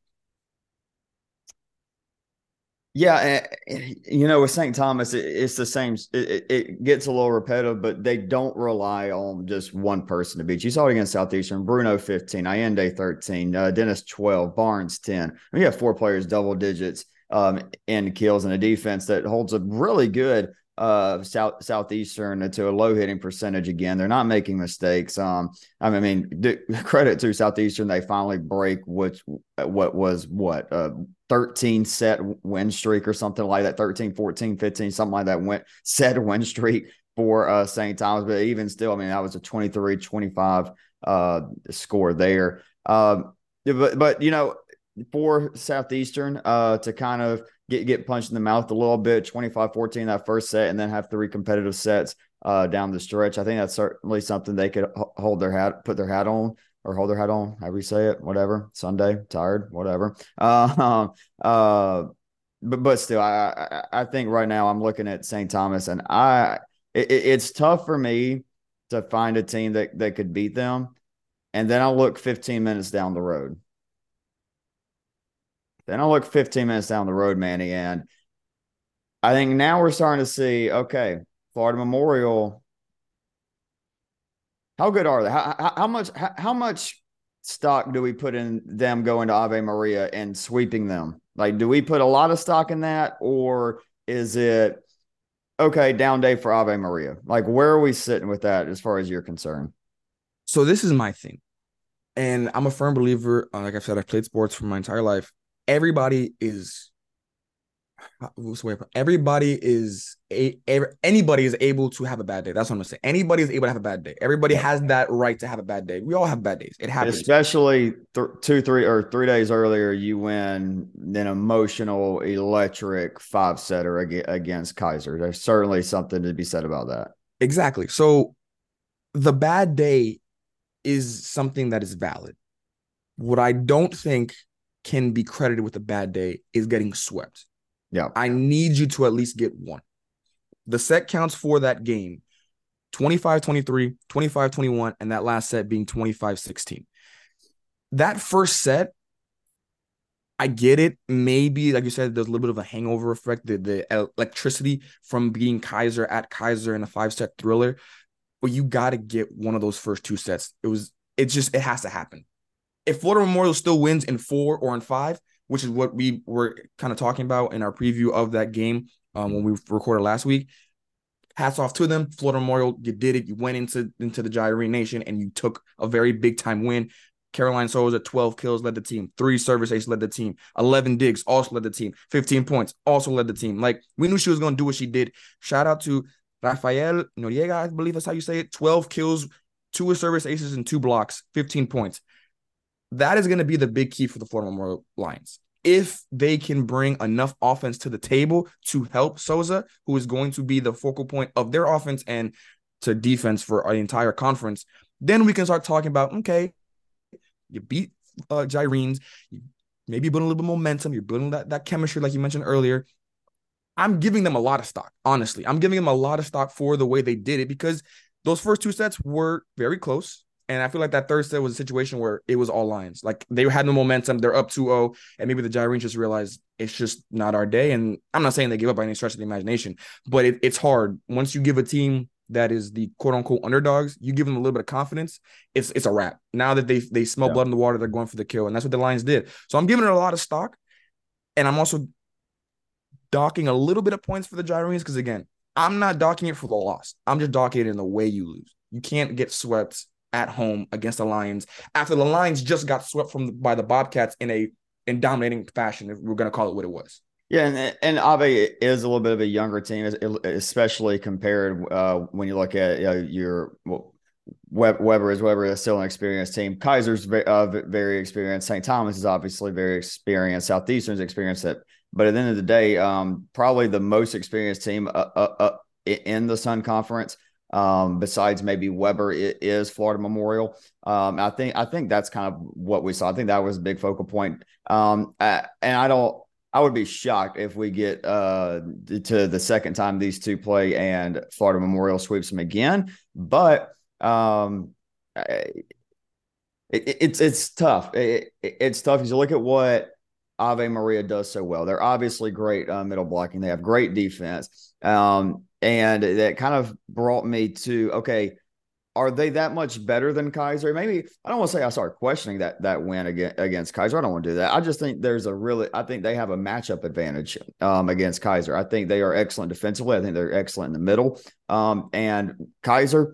Yeah, you know, with St. Thomas, it's the same. It, gets a little repetitive, but they don't rely on just one person to beat. You saw it against Southeastern. Bruno 15, Allende 13, uh, Dennis 12, Barnes 10. I mean, you have four players double digits um, in kills and a defense that holds a really good uh, South Southeastern to a low hitting percentage again. They're not making mistakes. Um, I mean, credit to Southeastern, they finally break which what was what uh 13 set win streak or something like that 13 14 15 something like that went set win streak for uh St. Thomas but even still I mean that was a 23 25 uh score there um but but you know for Southeastern uh to kind of get get punched in the mouth a little bit 25-14 that first set and then have three competitive sets uh, down the stretch. I think that's certainly something they could hold their hat, put their hat on, or hold their hat on, however you say it, whatever. Sunday, tired, whatever. Uh, uh, but but still, I, I, I think right now I'm looking at St. Thomas, and I it, it's tough for me to find a team that that could beat them, and then I look 15 minutes down the road then I look 15 minutes down the road, Manny, and I think now we're starting to see okay, Florida Memorial. How good are they? How, how, how much how, how, much stock do we put in them going to Ave Maria and sweeping them? Like, do we put a lot of stock in that, or is it okay down day for Ave Maria? Like, where are we sitting with that as far as you're concerned? So this is my thing, and I'm a firm believer. Uh, like I've said, I've played sports for my entire life everybody is what's the everybody is a, anybody is able to have a bad day. That's what I'm gonna say. Anybody is able to have a bad day. Everybody has that right to have a bad day. We all have bad days. It happens. Especially th- two, three, or three days earlier, you win an emotional, electric five setter ag- against Keiser. There's certainly something to be said about that. Exactly. So the bad day is something that is valid. What I don't think can be credited with a bad day is getting swept. Yeah. I need you to at least get one. The set counts for that game 25 23, 25 21, and that last set being 25 16. That first set, I get it. Maybe, like you said, there's a little bit of a hangover effect, the, the electricity from being Keiser at Keiser in a five set thriller. But you got to get one of those first two sets. It was, it just, it has to happen. If Florida Memorial still wins in four or in five, which is what we were kind of talking about in our preview of that game um, when we recorded last week. Hats off to them, Florida Memorial. You did it. You went into into the Gyrene Nation and you took a very big time win. Caroline Souza, 12 kills, led the team. Three service aces led the team. 11 digs also led the team. 15 points also led the team. Like we knew she was going to do what she did. Shout out to Rafael Noriega, I believe that's how you say it. 12 kills, two service aces, and two blocks, 15 points. That is going to be the big key for the Florida Memorial Lions. If they can bring enough offense to the table to help Souza, who is going to be the focal point of their offense and to defense for an entire conference, then we can start talking about okay, you beat uh, Gyrenes, you maybe building a little bit of momentum, you're building that, that chemistry, like you mentioned earlier. I'm giving them a lot of stock, honestly. I'm giving them a lot of stock for the way they did it because those first two sets were very close. And I feel like that third set was a situation where it was all lines. Like they had no momentum. They're up 2-0. And maybe the Gyrenes just realized it's just not our day. And I'm not saying they give up by any stretch of the imagination, but it, it's hard. Once you give a team that is the quote unquote underdogs, you give them a little bit of confidence, it's it's a wrap. Now that they they smell Yeah. blood in the water, they're going for the kill. And that's what the Lions did. So I'm giving it a lot of stock. And I'm also docking a little bit of points for the Gyrenes because again, I'm not docking it for the loss. I'm just docking it in the way you lose. You can't get swept at home against the Lions after the Lions just got swept from by the Bobcats in a in dominating fashion. If we're gonna call it what it was. Yeah, and and Ave is a little bit of a younger team, especially compared uh, when you look at uh, your well, Webber is Webber is still an experienced team. Keiser's very, uh, very experienced. St. Thomas is obviously very experienced. Southeastern's experienced it, but at the end of the day, um, probably the most experienced team uh, uh, uh, in the Sun Conference. Um, besides maybe Webber i- is Florida Memorial. Um, I think I think that's kind of what we saw. I think that was a big focal point. Um, uh, and I don't. I would be shocked if we get uh, to the second time these two play and Florida Memorial sweeps them again. But um, I- it, it's it's tough. It, it- it's tough because you look at what Ave Maria does so well. They're obviously great uh, middle blocking. They have great defense, um, and that kind of brought me to okay are they that much better than Keiser? Maybe I don't want to say I start questioning that that win against, Keiser. I don't want to do that. I just think there's a really I think they have a matchup advantage um, against Keiser. I think they are excellent defensively. I think they're excellent in the middle. Um, and Keiser,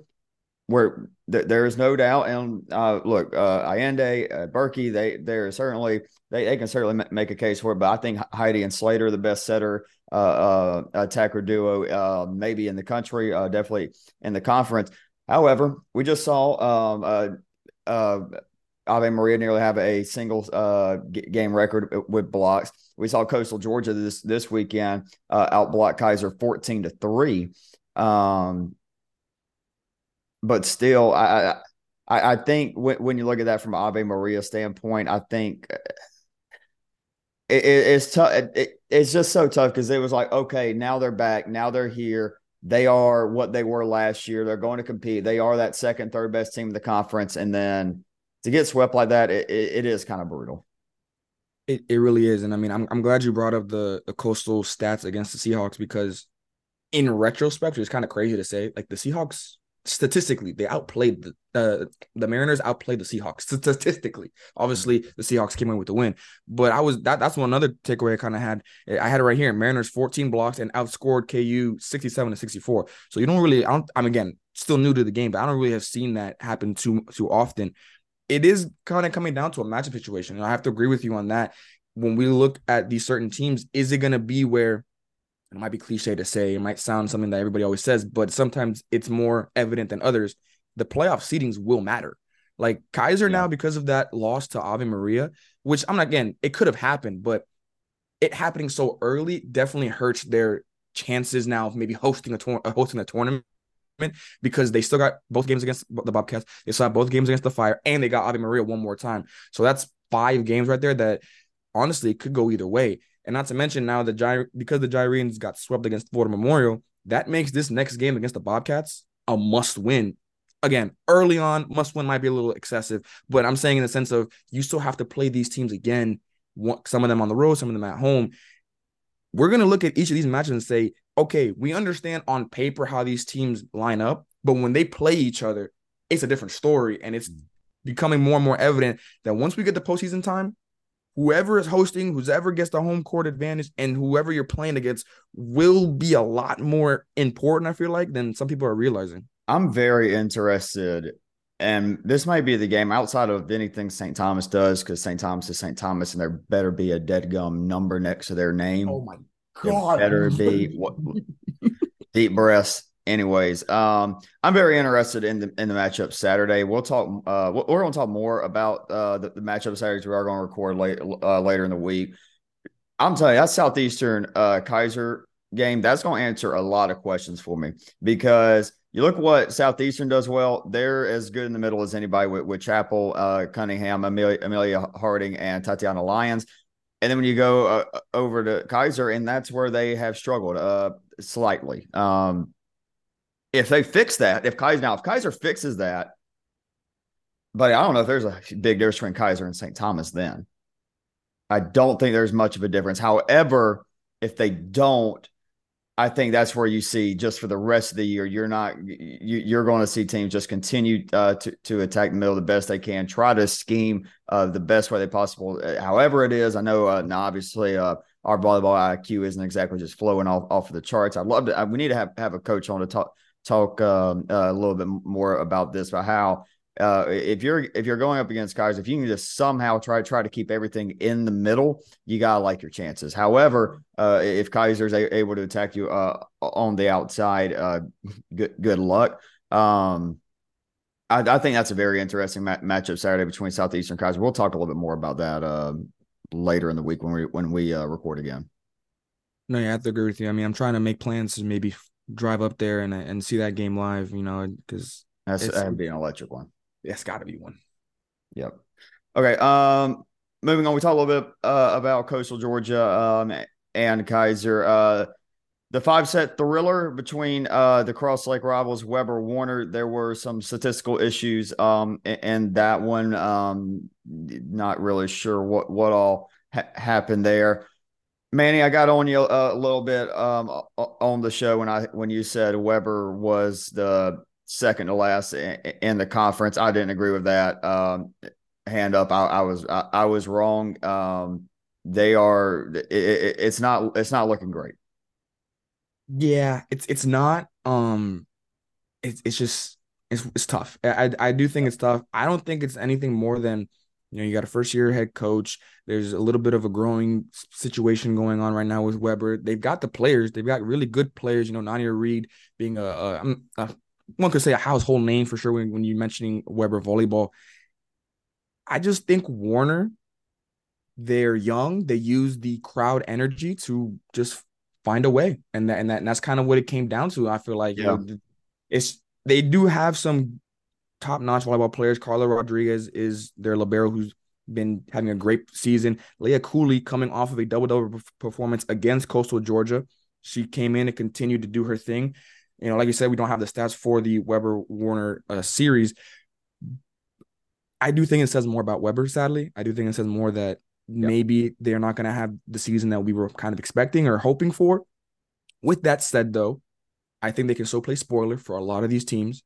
where th- there is no doubt. And uh, look, uh, Allende, uh, Berkey, they they're certainly they, they can certainly ma- make a case for it. But I think Heidi and Slater are the best setter uh, uh, attacker duo, uh, maybe in the country, uh, definitely in the conference. However, we just saw um, Ave Maria nearly have a single uh, game record with blocks. We saw Coastal Georgia this this weekend uh, outblock Keiser fourteen to three. Um, but still, I I, I think when, when you look at that from Ave Maria standpoint, I think it, it, it's tough. It, it's just so tough because it was like, okay, now they're back, now they're here. They are what they were last year. They're going to compete. They are that second, third best team in the conference, and then to get swept like that, it, it, it is kind of brutal. It it really is, and I mean, I'm I'm glad you brought up the the coastal stats against the Seahawks because, in retrospect, it's kind of crazy to say like the Seahawks statistically they outplayed the uh, the Mariners outplayed the Seahawks statistically. Obviously, the Seahawks came in with the win, but I was that that's one other takeaway I kind of had. I had it right here: Mariners 14 blocks and outscored KU 67 to 64. So you don't really, I don't. I'm again still new to the game, but I don't really have seen that happen too too often it is kind of coming down to a matchup situation. And I have to agree with you on that. When we look at these certain teams, is it going to be where it might be cliche to say, it might sound something that everybody always says, but sometimes it's more evident than others. The playoff seedings will matter. Like Keiser yeah. now, because of that loss to Ave Maria, which I'm not again, it could have happened, but it happening so early definitely hurts their chances now of maybe hosting a tour- hosting a tournament because they still got both games against the Bobcats. They still have both games against the Fire, and they got Ave Maria one more time. So that's five games right there that honestly could go either way. And not to mention now the Gy- because the Gyrenes got swept against Florida Memorial, that makes this next game against the Bobcats a must win. Again, early on, must win might be a little excessive, but I'm saying in the sense of you still have to play these teams again. Some of them on the road, some of them at home. We're gonna look at each of these matches and say, okay, we understand on paper how these teams line up, but when they play each other, it's a different story, and it's mm. becoming more and more evident that once we get the postseason time, whoever is hosting, whoever gets the home court advantage, and whoever you're playing against will be a lot more important, I feel like, than some people are realizing. I'm very interested. And this might be the game outside of anything St. Thomas does, because St. Thomas is St. Thomas, and there better be a dead gum number next to their name. Oh my god! It better be what deep breaths anyways, um, I'm very interested in the in the matchup Saturday. We'll talk. Uh, we're going to talk more about uh, the, the matchup Saturdays. We are going to record late, uh, later in the week. I'm telling you, that Southeastern uh, Keiser game that's going to answer a lot of questions for me because you look what Southeastern does well. They're as good in the middle as anybody with, with Chapel, uh, Cunningham, Amelia, Amelia Harding, and Tatiana Lyons. And then when you go uh, over to Keiser, and that's where they have struggled uh, slightly. Um, if they fix that, if Keiser now if Keiser fixes that, but I don't know if there's a big difference between Keiser and St. Thomas then. I don't think there's much of a difference. However, if they don't, I think that's where you see just for the rest of the year, you're not you, are going to see teams just continue uh, to to attack the middle the best they can, try to scheme uh, the best way they possible. Uh, however, it is. I know uh, now obviously uh, our volleyball IQ isn't exactly just flowing off off of the charts. I'd love to. Uh, we need to have have a coach on to talk talk um, uh, a little bit more about this, about how uh, if you're if you're going up against guys, if you can just somehow try try to keep everything in the middle, you gotta like your chances. However, uh, if Keiser's a, able to attack you uh, on the outside, uh, good good luck. Um, I, I, think that's a very interesting ma- matchup Saturday between Southeastern Keiser. We'll talk a little bit more about that uh, later in the week when we when we uh, record again. No, yeah, I have to agree with you. I mean, I'm trying to make plans to maybe drive up there and and see that game live. You know, because that's that'd be an electric one. It's got to be one. Yep. Okay. Um, moving on, we talked a little bit uh, about Coastal Georgia um, and Keiser. Uh, the five set thriller between uh, the Crooked Lake rivals Webber Warner. There were some statistical issues um, and that one. Um, not really sure what what all ha- happened there. Manny, I got on you a, little bit um, on the show when I when you said Webber was the second to last in the conference. I didn't agree with that. Um, hand up, I, I was I, I, was wrong. Um, they are. It, it, it's not. It's not looking great. Yeah, it's it's not. Um, it's it's just it's it's tough. I I do think it's tough. I don't think it's anything more than you know, you got a first year head coach. There's a little bit of a growing situation going on right now with Webber. They've got the players. They've got really good players. You know, Nania Reed being a, a, a one could say a household name for sure when, when you're mentioning Webber volleyball. I just think Warner, they're young. They use the crowd energy to just find a way, and that and that and that's kind of what it came down to. I feel like yeah. you know, it's they do have some top notch volleyball players. Carla Rodriguez is their libero who's been having a great season. Leah Cooley coming off of a double double performance against Coastal Georgia. She came in and continued to do her thing. You know, like you said, we don't have the stats for the Webber Warner uh, series. I do think it says more about Webber, sadly. I do think it says more that maybe they're not going to have the season that we were kind of expecting or hoping for. With that said, though, I think they can still play spoiler for a lot of these teams.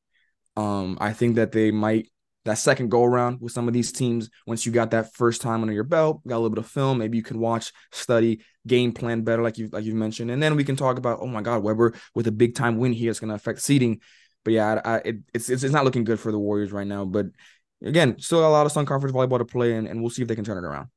Um, I think that they might that second go around with some of these teams. Once you got that first time under your belt, got a little bit of film, maybe you can watch, study, game plan better, like you like you mentioned, and then we can talk about, oh my God, Webber with a big time win here, it's going to affect seeding. But yeah, I, I, it, it's, it's it's not looking good for the Warriors right now. But again, still a lot of Sun Conference volleyball to play, and, and we'll see if they can turn it around.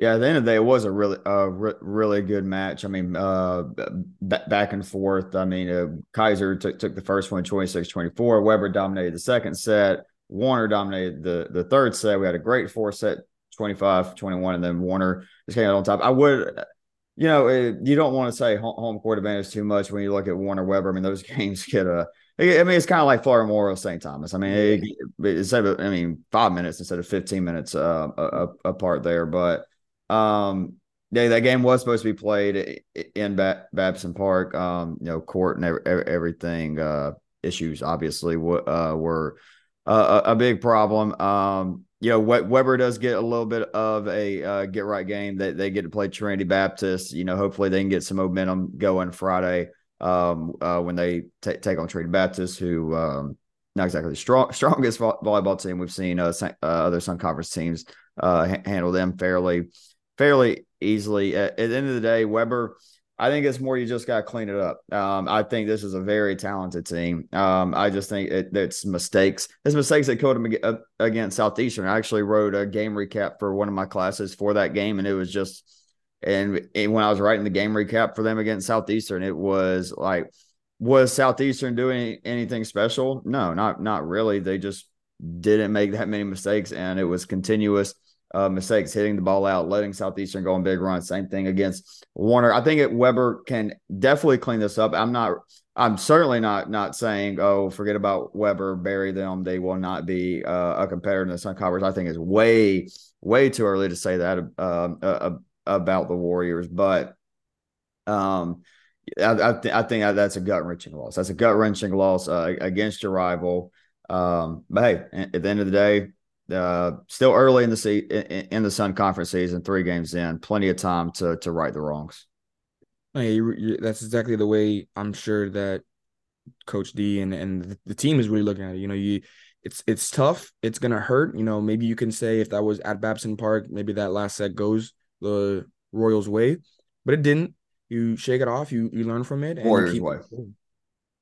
Yeah, at the end of the day, it was a really, uh, re- really good match. I mean, uh, b- back and forth. I mean, uh, Keiser took took the first one 26-24. Webber dominated the second set. Warner dominated the the third set. We had a great four set, 25-21, and then Warner just came out on top. I would, you know, it, you don't want to say home court advantage too much when you look at Warner Webber. I mean, those games get a I mean, it's kind of like Florida Memorial St. Thomas. I mean, it, instead of, I mean, five minutes instead of 15 minutes uh, apart there. But um, yeah, that game was supposed to be played in Babson Park. Um, you know, court and everything. Uh, issues obviously uh, were a, a big problem. Um, you know, Webber does get a little bit of a uh, get right game that they, they get to play Trinity Baptist. You know, hopefully they can get some momentum going Friday um, uh, when they t- take on Trinity Baptist, who um, not exactly the strong, strongest volleyball team. We've seen uh, uh, other Sun Conference teams ha- handle them fairly, fairly easily. At, at, the end of the day, Webber, I think it's more you just got to clean it up. Um, I think this is a very talented team. Um, I just think it, it's mistakes. It's mistakes that killed them uh, against Southeastern. I actually wrote a game recap for one of my classes for that game, and it was just – and, and when I was writing the game recap for them against Southeastern, it was like, was Southeastern doing anything special? No, not not really. They just didn't make that many mistakes, and it was continuous uh, mistakes, hitting the ball out, letting Southeastern go on big runs. Same thing against Warner. I think it, Webber can definitely clean this up. I'm not. I'm certainly not not saying, oh, forget about Webber, bury them. They will not be uh, a competitor in the Sun Conference. I think it's way way too early to say that uh, uh, about the Warriors, but um, I, I, th- I think that's a gut wrenching loss. That's a gut wrenching loss uh, against your rival. Um, but hey, at the end of the day, uh, still early in the se- in, the Sun Conference season, three games in, plenty of time to to right the wrongs. Hey, you, you, that's exactly the way I'm sure that Coach D and and the team is really looking at it. You know, you it's it's tough. It's gonna hurt. You know, maybe you can say if that was at Babson Park, maybe that last set goes the Royals way, but it didn't. You shake it off. You you learn from it. And Warriors keep, way.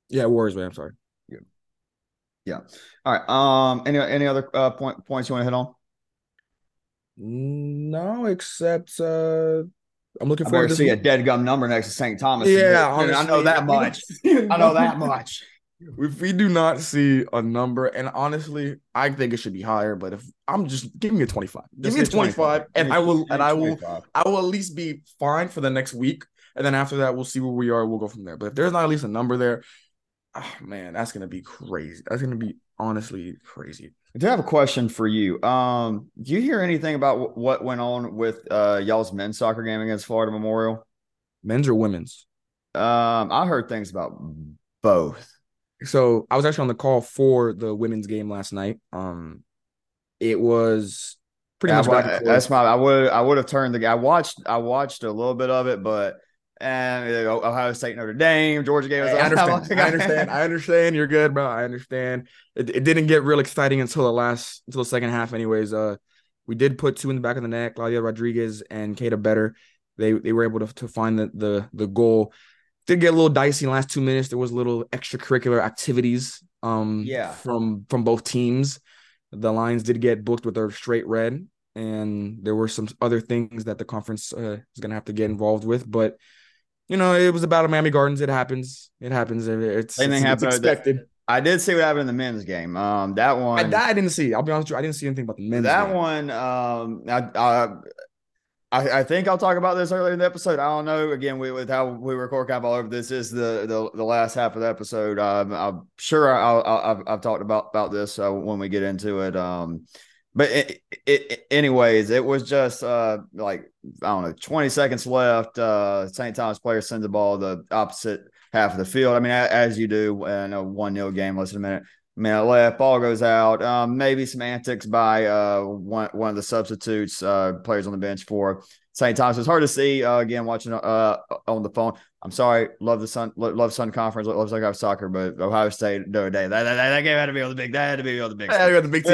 Yeah, Warriors way. I'm sorry. Yeah. Yeah. All right. Um. Any any other uh, point points you want to hit on? No, except uh I'm looking I forward to see a dead gum number next to St. Thomas. Yeah, honestly, I know that much. I know that much. If we do not see a number, and honestly, I think it should be higher. But if I'm just give me a 25, give me a 25, 25. and I will, and I will, I will at least be fine for the next week, and then after that, we'll see where we are. We'll go from there. But if there's not at least a number there, oh man, that's gonna be crazy. That's gonna be honestly crazy. I do have a question for you. Um, do you hear anything about what went on with uh y'all's men's soccer game against Florida Memorial? Men's or women's? Um, I heard things about both so I was actually on the call for the women's game last night. Um, it was pretty yeah, much. that's my. I would. I would have turned the. I watched. I watched a little bit of it, but and Ohio State, Notre Dame, Georgia game. Was I understand. I understand. I understand. You're good, bro. I understand. It, it didn't get real exciting until the last until the second half. Anyways, uh, we did put two in the back of the net. Claudia Rodriguez and Kata Better. They they were able to to find the the the goal did get a little dicey in the last two minutes. There was a little extracurricular activities um yeah from from both teams. The Lions did get booked with their straight red, and there were some other things that the conference uh, is gonna have to get involved with. But you know, it was about Miami Gardens. It happens. It happens. It's, it's, it's expected. I did see what happened in the men's game. Um, that one, I, that I didn't see. I'll be honest with you, I didn't see anything about the men's. That game. one, um, I, I, I, I, think I'll talk about this earlier in the episode. I don't know. Again, we, with how we record kind of all over this is the, the the last half of the episode. Um, I'm sure i have I've talked about about this uh, when we get into it. Um, but it, it, anyways, it was just uh like I don't know, 20 seconds left. Uh, St. Thomas player sends the ball the opposite half of the field. I mean, as you do in a one 0 game, less than a minute minute left. Ball goes out. Um, maybe some antics by uh, one one of the substitutes, uh, players on the bench for St. Thomas. It's hard to see uh, again watching uh, on the phone. I'm sorry, love the Sun, love Sun Conference, love Sun Conference soccer, but Ohio State Notre Dame that, that, that game had to be on the big. That had to be on the big. Had to be the big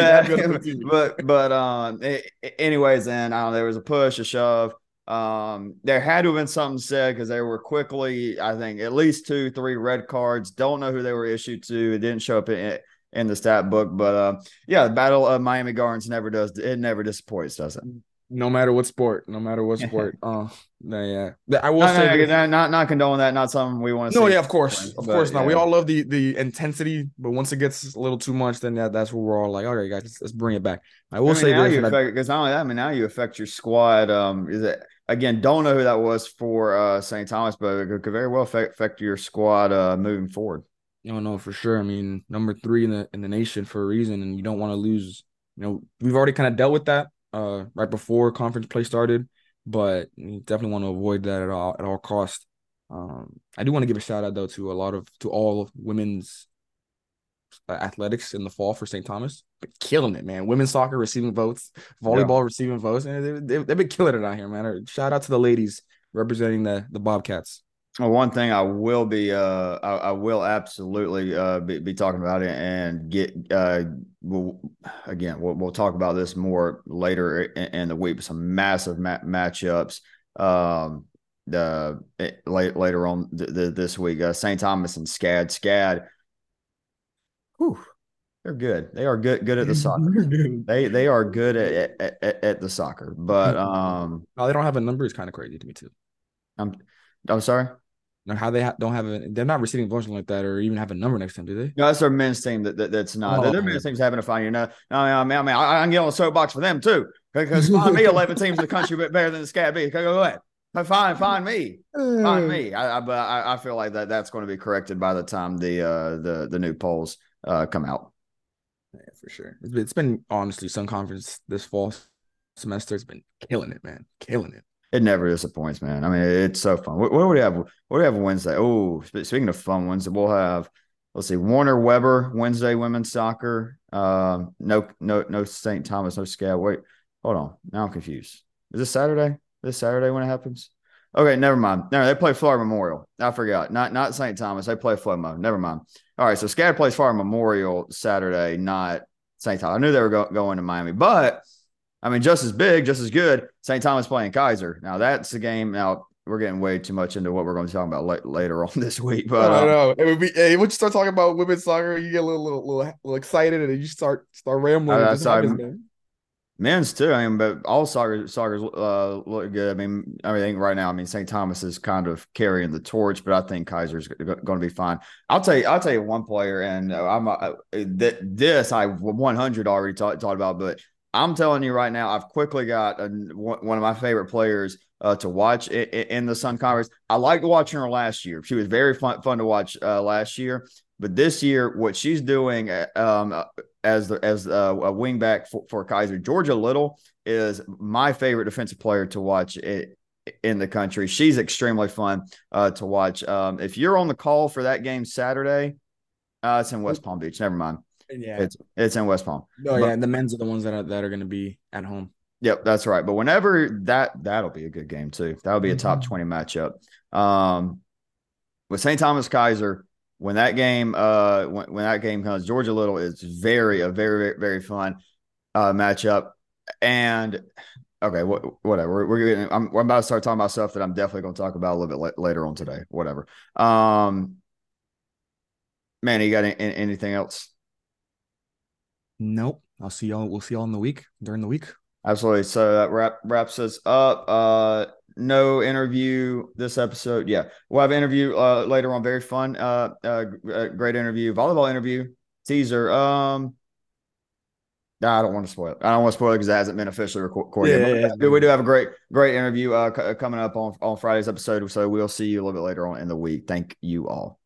team. Yeah. but but um, it, anyways, then I don't know. There was a push, a shove. Um, there had to have been something said because they were quickly, I think, at least two, three red cards. Don't know who they were issued to. It didn't show up in, in the stat book. But uh, yeah, the Battle of Miami Gardens never does it never disappoints, does it? No matter what sport, no matter what sport. Uh, no, yeah. I will No, say no, not, not condoning that. Not something we want to. No, see. yeah, of course, of But, course not. We all love the the intensity, but once it gets a little too much, then that, that's where we're all like, all right, guys, let's, let's bring it back. I will I mean, say now this, you affect because not only that, I mean now you affect your squad. Um, is it again? Don't know who that was for uh St. Thomas, but it could very well affect, affect your squad uh moving forward. No, no, for sure. I mean, number three in the in the nation for a reason, and you don't want to lose. You know, we've already kind of dealt with that uh right before conference play started, but you definitely want to avoid that at all at all cost. Um, I do want to give a shout out though to a lot of to all of women's uh, athletics in the fall for St. Thomas. Been killing it, man. Women's soccer receiving votes, volleyball receiving votes, and they, they, they've been killing it out here, man. Shout out to the ladies representing the the Bobcats. Well, one thing I will be, uh, I, I will absolutely uh, be, be talking about it and get, uh, we'll, again, we'll, we'll talk about this more later in, in the week. Some massive ma- matchups, um, the late later on th- th- this week. Uh, St. Thomas and SCAD. SCAD, whew, they're good. They are good, good at the soccer. They they are good at at, at, at the soccer, but um, No, they don't have a number It's kind of crazy to me too. I'm I'm sorry. Now, how they ha- don't have a, they're not receiving votes like that, or even have a number next time, do they? No, that's their men's team. That, that that's not. Oh, their okay. men's team's having a fine. You know, no, I mean, I mean, I, I can get on the soapbox for them too because find me eleven teams in the country better than the SCAD B. Go ahead, find find me, find me. I, I but I, feel like that that's going to be corrected by the time the uh the the new polls uh come out. Yeah, for sure. It's been, it's been honestly Sun Conference this fall semester. It's been killing it, man, killing it. It never disappoints, man. I mean, it's so fun. What, what do we have? What do we have Wednesday? Oh, speaking of fun ones, we'll have. Let's see, Warner Webber Wednesday women's soccer. Um, no, no, no St. Thomas, no Scout. Wait, hold on. Now I'm confused. Is this Saturday? This Saturday when it happens? Okay, never mind. No, they play Florida Memorial. I forgot. Not not St. Thomas. They play Flomo. Never mind. All right, so SCAD plays Florida Memorial Saturday, not St. Thomas. I knew they were go- going to Miami, but I mean, just as big, just as good. St. Thomas playing Keiser. Now that's the game. Now we're getting way too much into what we're going to talk about la- later on this week. But I uh, don't know. It would be hey, once you start talking about women's soccer, you get a little little little, little excited, and then you start start rambling. Uh, sorry. men's too. I mean, but all soccer soccer's uh, look good. I mean, I think right now, I mean, St. Thomas is kind of carrying the torch, but I think Keiser's going to be fine. I'll tell you, I'll tell you one player, and uh, I'm uh, th- this I 100 already talked talked about, but I'm telling you right now, I've quickly got a, one of my favorite players uh, to watch in, in the Sun Conference. I liked watching her last year. She was very fun fun to watch uh, last year, but this year, what she's doing uh, um, uh, as the as uh, a wingback for, for Keiser, Georgia Little is my favorite defensive player to watch it, in the country. She's extremely fun uh, to watch. Um, if you're on the call for that game Saturday, uh, it's in West Palm Beach. Never mind. Yeah. It's it's in West Palm. no, but- yeah. And the men's are the ones that are that are going to be at home. Yep, that's right. But whenever that that'll be a good game too. That'll be a top Mhm. 20 matchup. Um with St. Thomas Keiser, when that game uh when, when that game comes, Georgia Little is very a very very, very fun uh matchup. And okay, wh- whatever. We're, we're getting I'm, we're about to start talking about stuff that I'm definitely going to talk about a little bit la- later on today. Whatever. Um man, you got any, anything else? Nope. I'll see y'all. We'll see y'all in the week during the week. Absolutely. So that wrap, wraps us up. Uh, no interview this episode. Yeah, we'll have an interview uh, later on. Very fun. Uh, uh, uh, great interview. Volleyball interview teaser. Um, I don't want to spoil it. I don't want to spoil it because it hasn't been officially recorded. Yeah, yet. yeah, we do have a great, great interview uh, c- coming up on on Friday's episode. So we'll see you a little bit later on in the week. Thank you all.